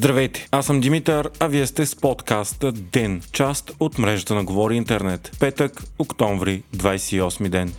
Здравейте, аз съм Димитър, а вие сте с подкаста ДЕН, част от мрежата на Говори Интернет. Петък, октомври, 28 ден.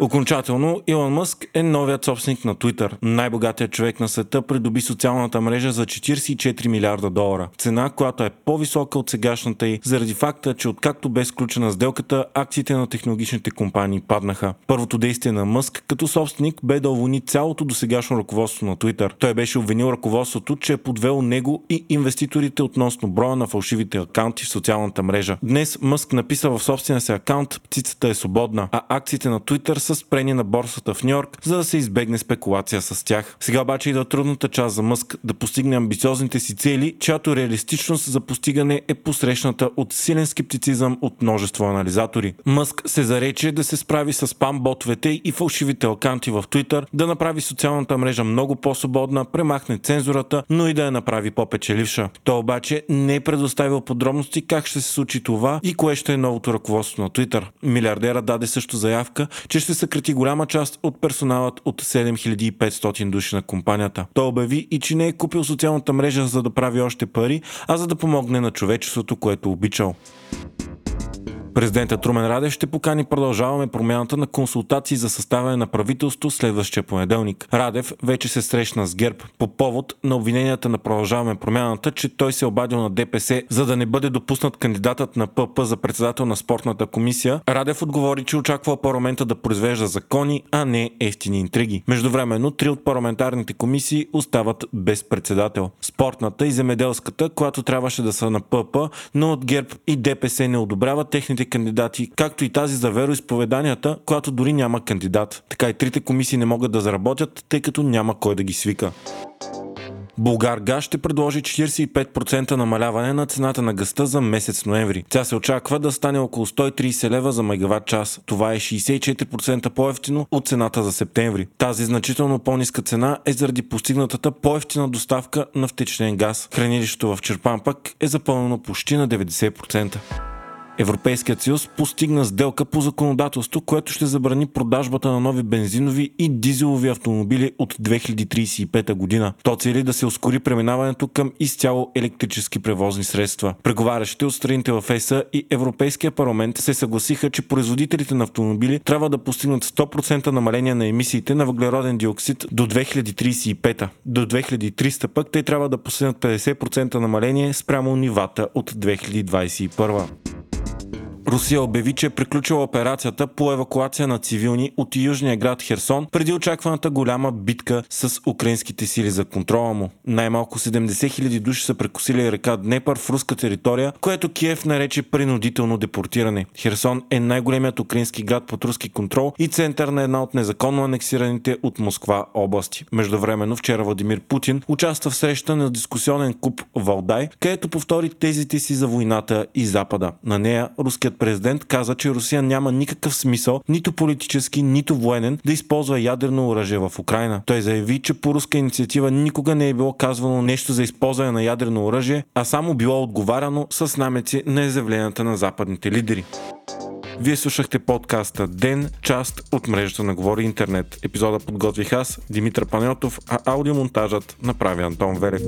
Окончателно, Илон Мъск е новият собственик на Twitter. Най-богатият човек на света придоби социалната мрежа за 44 милиарда долара. Цена, която е по-висока от сегашната й, заради факта, че откакто бе сключена сделката, акциите на технологичните компании паднаха. Първото действие на Мъск като собственик бе да уволни цялото досегашно ръководство на Twitter. Той беше обвинил ръководството, че е подвел него и инвеститорите относно броя на фалшивите акаунти в социалната мрежа. Днес Мъск написа в собствения си акаунт «Птицата е свободна», а акциите на Twitter са спрени на борсата в Нью-Йорк, за да се избегне спекулация с тях. Сега обаче идва трудната част за Мъск да постигне амбициозните си цели, чиято реалистичност за постигане е посрещната от силен скептицизъм от множество анализатори. Мъск се зарече да се справи с спам-ботовете и фалшивите алканти в Twitter, да направи социалната мрежа много по-свободна, премахне цензурата, но и да я направи по-печеливша. Той обаче не е предоставил подробности как ще се случи това и кое ще е новото ръководство на Twitter. Милиардера даде също заявка, че ще съкрати голяма част от персоналът от 7500 души на компанията. Той обяви и че не е купил социалната мрежа за да прави още пари, а за да помогне на човечеството, което обичал. Президента Трумен Радев ще покани продължаваме промяната на консултации за съставяне на правителство следващия понеделник. Радев вече се срещна с ГЕРБ по повод на обвиненията на продължаваме промяната, че той се е обадил на ДПС, за да не бъде допуснат кандидатът на ПП за председател на спортната комисия. Радев отговори, че очаква парламента да произвежда закони, а не ефтини интриги. Междувременно, три от парламентарните комисии остават без председател. Спортната и земеделската, която трябваше да са на ПП, но от ГЕРБ и ДПС не одобряват техните кандидати, както и тази за вероисповеданията, която дори няма кандидат. Така и трите комисии не могат да заработят, тъй като няма кой да ги свика. Булгар Газ ще предложи 45% намаляване на цената на гъста за месец ноември. Тя се очаква да стане около 130 лева за мегаватт час. Това е 64% по-ефтино от цената за септември. Тази значително по-ниска цена е заради постигнатата по-ефтина доставка на втечнен газ. Хранилището в Черпан пък е запълнено почти на 90%. Европейският съюз постигна сделка по законодателство, което ще забрани продажбата на нови бензинови и дизелови автомобили от 2035 година. То цели да се ускори преминаването към изцяло електрически превозни средства. Преговарящите от страните в ЕСА и Европейския парламент се съгласиха, че производителите на автомобили трябва да постигнат 100% намаление на емисиите на въглероден диоксид до 2035. До 2300 пък те трябва да постигнат 50% намаление спрямо нивата от 2021. Русия обяви, че е приключила операцията по евакуация на цивилни от южния град Херсон преди очакваната голяма битка с украинските сили за контрола му. Най-малко 70 000 души са прекусили река Днепър в руска територия, което Киев нарече принудително депортиране. Херсон е най-големият украински град под руски контрол и център на една от незаконно анексираните от Москва области. Междувременно вчера Владимир Путин участва в среща на дискусионен куп Валдай, където повтори тезите си за войната и Запада. На нея руският президент каза, че Русия няма никакъв смисъл, нито политически, нито военен, да използва ядрено оръжие в Украина. Той заяви, че по руска инициатива никога не е било казвано нещо за използване на ядрено оръжие, а само било отговаряно с намеци на изявленията на западните лидери. Вие слушахте подкаста Ден, част от мрежата на Говори Интернет. Епизода подготвих аз, Димитър Панелтов, а аудиомонтажът направи Антон Верев.